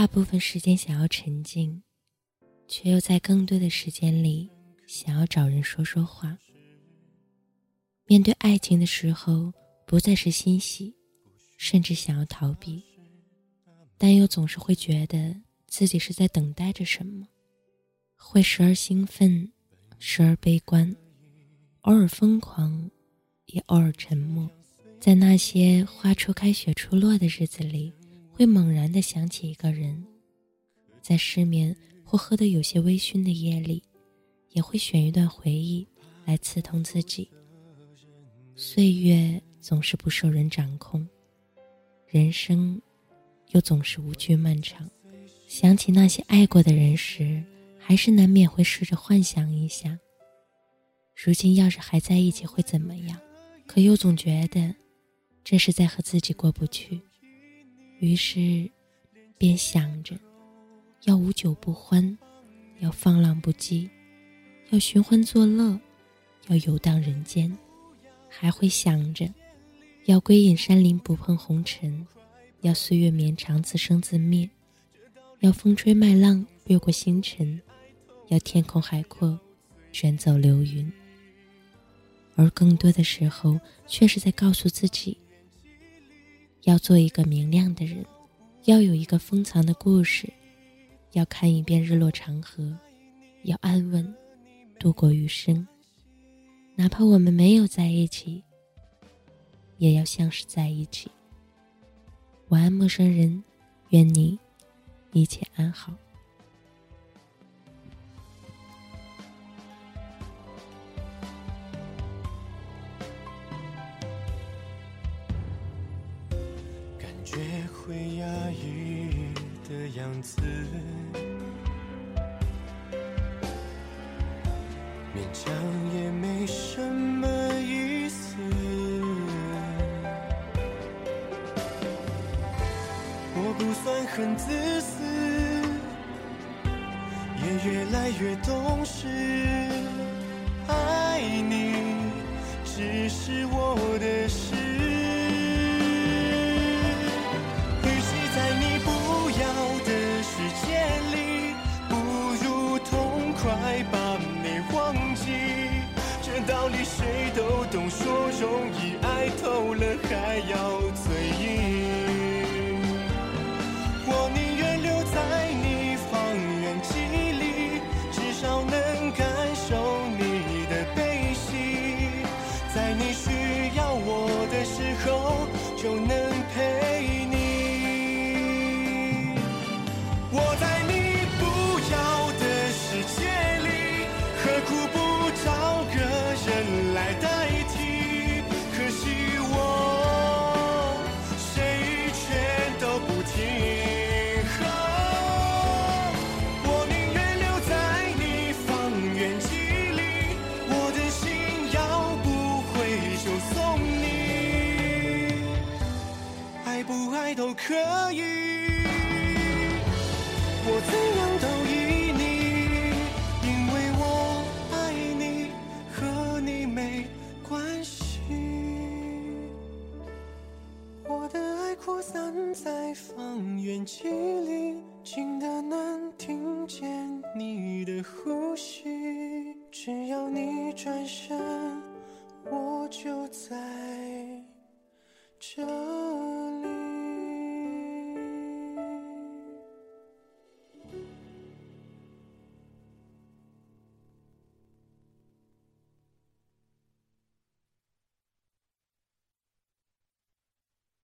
大部分时间想要沉静，却又在更多的时间里想要找人说说话。面对爱情的时候，不再是欣喜，甚至想要逃避，但又总是会觉得自己是在等待着什么，会时而兴奋，时而悲观，偶尔疯狂，也偶尔沉默。在那些花初开、雪初落的日子里。会猛然的想起一个人，在失眠或喝得有些微醺的夜里，也会选一段回忆来刺痛自己。岁月总是不受人掌控，人生又总是无惧漫长。想起那些爱过的人时，还是难免会试着幻想一下，如今要是还在一起会怎么样？可又总觉得，这是在和自己过不去。于是，便想着，要无酒不欢，要放浪不羁，要寻欢作乐，要游荡人间，还会想着，要归隐山林不碰红尘，要岁月绵长自生自灭，要风吹麦浪越过星辰，要天空海阔卷走流云。而更多的时候，却是在告诉自己。要做一个明亮的人，要有一个封藏的故事，要看一遍日落长河，要安稳度过余生。哪怕我们没有在一起，也要像是在一起。晚安，陌生人，愿你一切安好。会压抑的样子，勉强也没什么意思。我不算很自私，也越来越懂事。爱你只是我的事。谁都懂，说容易，爱透不可以。我怎样都依你因为我爱你和你没关系。我的爱扩散在方圆几里近的能听